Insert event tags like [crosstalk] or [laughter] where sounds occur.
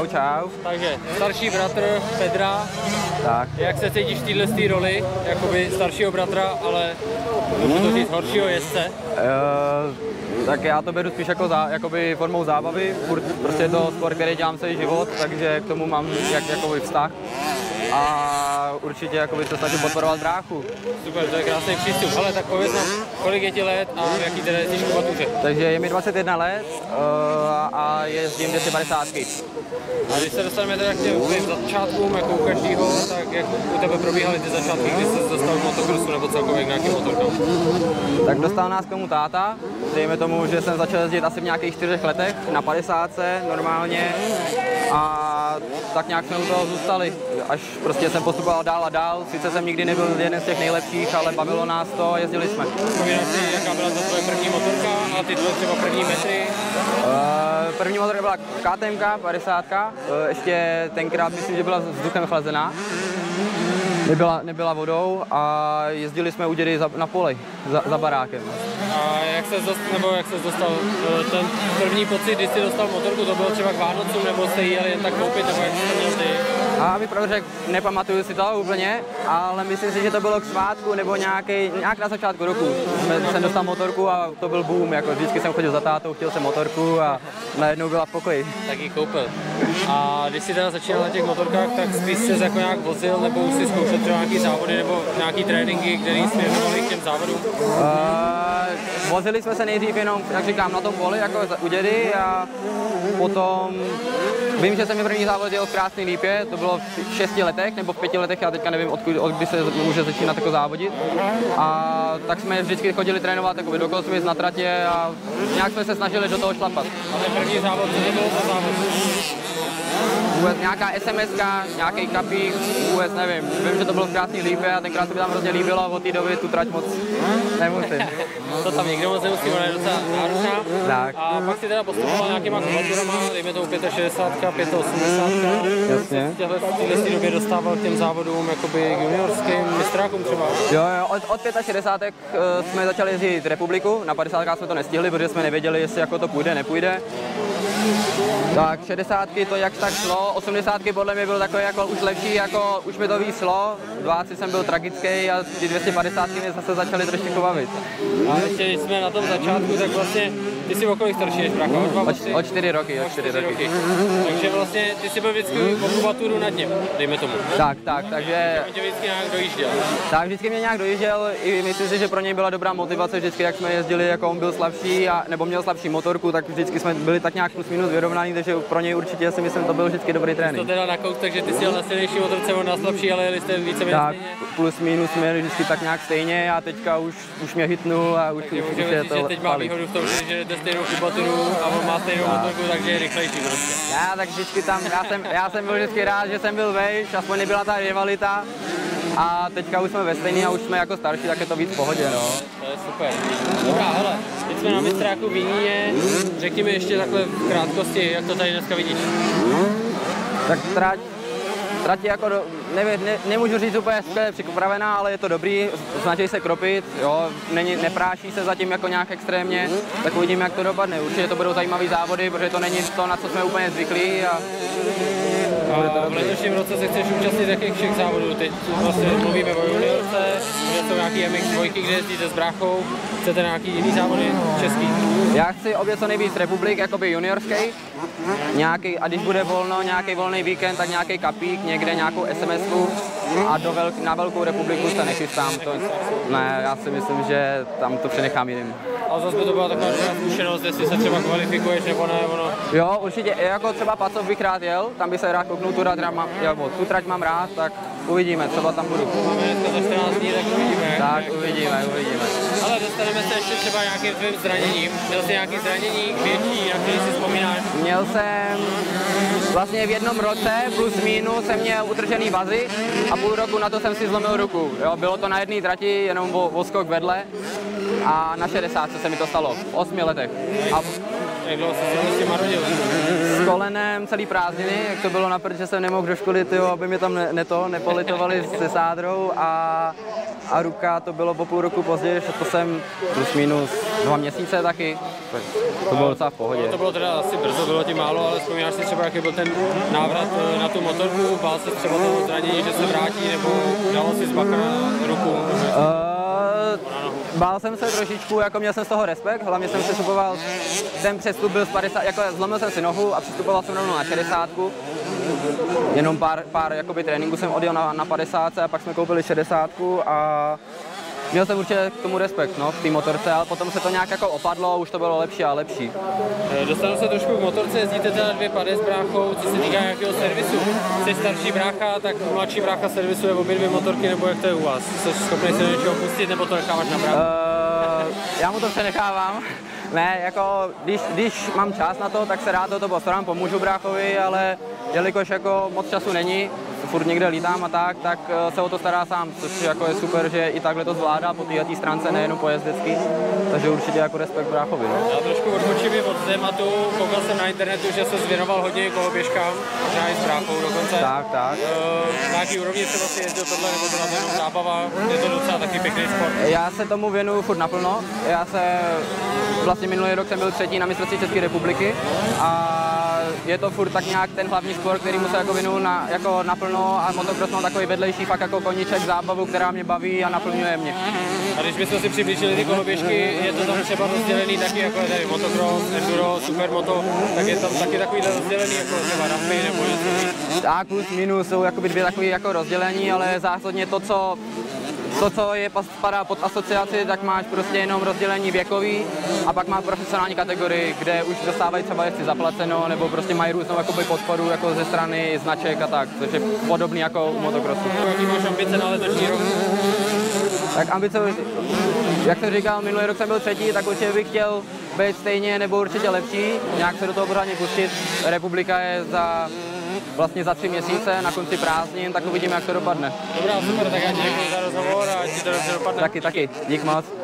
Čau, čau. Takže starší bratr Pedra, Tak. jak se cítíš v této tý roli, jakoby staršího bratra, ale můžu to říct horšího jezdce? Uh, tak já to beru spíš jako zá, jakoby formou zábavy, furt prostě je to sport, který dělám celý život, takže k tomu mám jak, jakoby vztah. A určitě jakoby se snažím podporovat bráchu. Super, to je krásný přístup. Ale tak pověz nám, kolik je ti let a jaký teda jezdíš kubatuře? Takže je mi 21 let uh, a jezdím 250. A když se dostaneme teda k těm začátkům, jako u každého, tak jak u tebe probíhaly ty začátky, kdy jsi dostal k motokrosu nebo celkově k nějakým motorkám? Tak dostal nás k tomu táta, dejme tomu, že jsem začal jezdit asi v nějakých čtyřech letech na 50 normálně a tak nějak jsme u toho zůstali, až prostě jsem postupoval dál a dál. Sice jsem nikdy nebyl jeden z těch nejlepších, ale bavilo nás to a jezdili jsme. Vzpomínáš si, jaká byla ta tvoje první motorka a ty tvoje třeba první metry? Uh, první motorka byla KTM 50, uh, ještě tenkrát myslím, že byla vzduchem chlazená. Nebyla, nebyla vodou a jezdili jsme u dědy za, na poli, za, za barákem. A se dostal, nebo jak se dostal eh, ten první pocit, když jsi dostal motorku, to bylo třeba k Vánocům, nebo jste jeli jen tak koupit, nebo jak jsi to měl ty? A abych pravdu řekl, nepamatuju si to úplně, ale myslím si, že to bylo k svátku nebo nějaký, nějak na začátku roku. Jsme, jsem dostal motorku a to byl boom, jako vždycky jsem chodil za tátou, chtěl jsem motorku a najednou byla v pokoji. Tak ji koupil. A když jsi teda začínal na těch motorkách, tak spíš se jako nějak vozil, nebo už si zkoušel třeba nějaký závody nebo nějaký tréninky, které směřovaly k těm závodům? Uh, vozili jsme se nejdřív jenom, jak říkám, na tom poli, jako u dědy a potom vím, že jsem mi první závod dělal v Krásný Lípě, to bylo v šesti letech nebo v pěti letech, já teďka nevím, odkud, od kdy se může začínat jako závodit. A tak jsme vždycky chodili trénovat jako do Kosmic na tratě a nějak jsme se snažili do toho šlapat. A ten první závod, co to bylo za závod? Vůbec nějaká SMS, nějaký kapík, vůbec nevím. Vím, že to bylo v Krásný Lípě a tenkrát se mi tam hrozně líbilo a od té doby tu trať moc nemusím. [laughs] To tam nikdo moc nemusí, ona je docela náročná. Tak. A pak si teda postupoval nějakýma kubaturama, dejme tomu 65, 85. Jasně. V téhle době dostával k těm závodům jakoby k juniorským mistrákům třeba. Jo, jo, od, od 65 uh, jsme začali jezdit republiku, na 50 jsme to nestihli, protože jsme nevěděli, jestli jako to půjde, nepůjde. Tak 60 to jak tak šlo, 80 podle mě byl takový jako už lepší, jako už mi to víc šlo, v dváci jsem byl tragický a ty 250 mě zase začaly trošku bavit. A ještě když jsme na tom začátku, tak vlastně ty jsi o kolik starší než brácha? O dva, O, o č- o 4 roky, o 4 roky. Takže vlastně ty jsi byl vždycky o kubaturu nad ním, dejme tomu. Tak, tak, takže On tě vždycky nějak dojížděl. Tak vždycky mě nějak dojížděl, i myslím si, že pro něj byla dobrá motivace, vždycky jak jsme jezdili, jako on byl slabší, a, nebo měl slabší motorku, tak vždycky jsme byli tak nějak plus minus vyrovnaný, takže pro něj určitě si myslím, to byl vždycky dobrý To trénink. teda nakouk, takže ty jsi jel na silnější motorce, on na slabší, ale jeli jste více Tak, stejně. plus minus jsme jeli vždycky tak nějak stejně a teďka už, už mě hitnul a už, už, už je že to teď má výhodu v tom, že jde stejnou kubaturu a on má stejnou motorku, takže je rychlejší prostě. Já tak vždycky tam, já jsem, já jsem byl vždycky rád, že jsem byl vejš, aspoň nebyla ta rivalita. A teďka už jsme ve stejný a už jsme jako starší, tak je to víc v pohodě, no. To je super. Dobrá, hele, teď jsme na mistráku Víníně. Řekni mi ještě takhle v krátkosti, jak to tady dneska vidíš. Tak trať, trať je jako, do, nevím, ne, nemůžu říct úplně skvěle připravená, ale je to dobrý, snaží se kropit, jo, není, nepráší se zatím jako nějak extrémně, tak uvidíme, jak to dopadne. Určitě to budou zajímavé závody, protože to není to, na co jsme úplně zvyklí a A v letošním roce se chceš účastnit jakých všech závodů? Teď vlastně mluvíme o juniorce, že jsou nějaký MX2, kde jezdíte s bráchou. Chcete nějaký jiný závody český? Já chci obě co nejvíc republik, jakoby juniorský, nějaký, a když bude volno, nějaký volný víkend, tak nějaký kapík, někde nějakou SMS a do velk, na velkou republiku se nechystám. To, ne, já si myslím, že tam to přenechám jiným. A zase by to byla taková zkušenost, jestli se třeba kvalifikuješ nebo ne, ono. Jo, určitě, jako třeba Pacov bych rád jel, tam by se rád kouknul, tu, mám, tu trať mám rád, tak uvidíme, třeba tam budu. Máme dneska za 14 dní, tak uvidíme. Tak uvidíme, uvidíme. Dostaneme se ještě třeba nějakým tvým zraněním. Měl jsi nějaký zranění větší, na který si vzpomínáš? Měl jsem vlastně v jednom roce plus minus jsem měl utržený vazy a půl roku na to jsem si zlomil ruku. Jo, bylo to na jedné trati, jenom o, o skok vedle a na 60 se mi to stalo v 8 letech. A jak dlouho jsi si prostě marodil? S kolenem celý prázdniny, jak to bylo na prd, že jsem nemohl do školy, tyjo, aby mě tam ne, ne to, nepolitovali se sádrou a, a ruka to bylo po půl roku později, že to jsem plus minus dva měsíce taky, tak to bylo docela v pohodě. To bylo teda asi brzo, bylo ti málo, ale vzpomínáš si třeba, jaký byl ten návrat eh, na tu motorku, bál se třeba toho zranění, že se vrátí, nebo dalo si zbacha na ruku? Uh, bál jsem se trošičku, jako měl jsem z toho respekt, hlavně jsem se supoval, ten přestup byl z 50, jako zlomil jsem si nohu a přestupoval jsem rovnou na 60. Jenom pár, pár jakoby tréninku jsem odjel na, na 50 a pak jsme koupili 60 a Měl jsem určitě k tomu respekt no, v té motorce, ale potom se to nějak jako opadlo, už to bylo lepší a lepší. Eh, Dostanu se trošku k motorce, jezdíte teda dvě pady s bráchou, co se týká nějakého servisu. Jsi starší brácha, tak mladší brácha servisuje obě dvě motorky, nebo jak to je u vás? Jsi schopný se do něčeho pustit, nebo to necháváš na bráchu? Uh, já mu to přenechávám. [laughs] Ne, jako když, když mám čas na to, tak se rád do toho postarám, pomůžu bráchovi, ale jelikož jako moc času není, furt někde lítám a tak, tak eh, se o to stará sám, což jako je super, že i takhle to zvládá po této stránce, nejenom po jezdecky, takže určitě jako respekt bráchovi. No. Já trošku odbočím i od tématu, koukal jsem na internetu, že se zvěnoval hodně koloběžkám, možná i s bráchou dokonce. Tak, tak. Uh, na jaký úrovni třeba si jezdil tohle, nebo byla to jenom zábava, je to docela taky pěkný sport. Já se tomu věnuju furt naplno. Já se vlastně minulý rok jsem byl třetí na mistrovství České republiky a je to furt tak nějak ten hlavní sport, který se jako věnuju na, jako naplno a motocross mám takový vedlejší fakt jako koníček zábavu, která mě baví a naplňuje mě. A když bychom si přiblížili ty koloběžky, je to tam třeba rozdělený taky jako tady motocross, enduro, supermoto, tak je tam taky takový rozdělený jako třeba rampy nebo něco. Tak plus minus jsou jakoby dvě takové jako rozdělení, ale zásadně to, co to, co je spadá pod asociaci, tak máš prostě jenom rozdělení věkový a pak má profesionální kategorii, kde už dostávají třeba jezdci zaplaceno nebo prostě mají různou jakoby, podporu jako ze strany značek a tak, což je podobný jako u motocrossu. Jaký máš ambice na letošní rok? Tak ambice, jak jsem říkal, minulý rok jsem byl třetí, tak určitě bych chtěl být stejně nebo určitě lepší, nějak se do toho pořádně pustit. Republika je za vlastně za tři měsíce na konci prázdnin, tak uvidíme, jak to dopadne. Dobrá, super, tak já děkuji za rozhovor a ti to dobře dopadne. Taky, taky. Dík moc.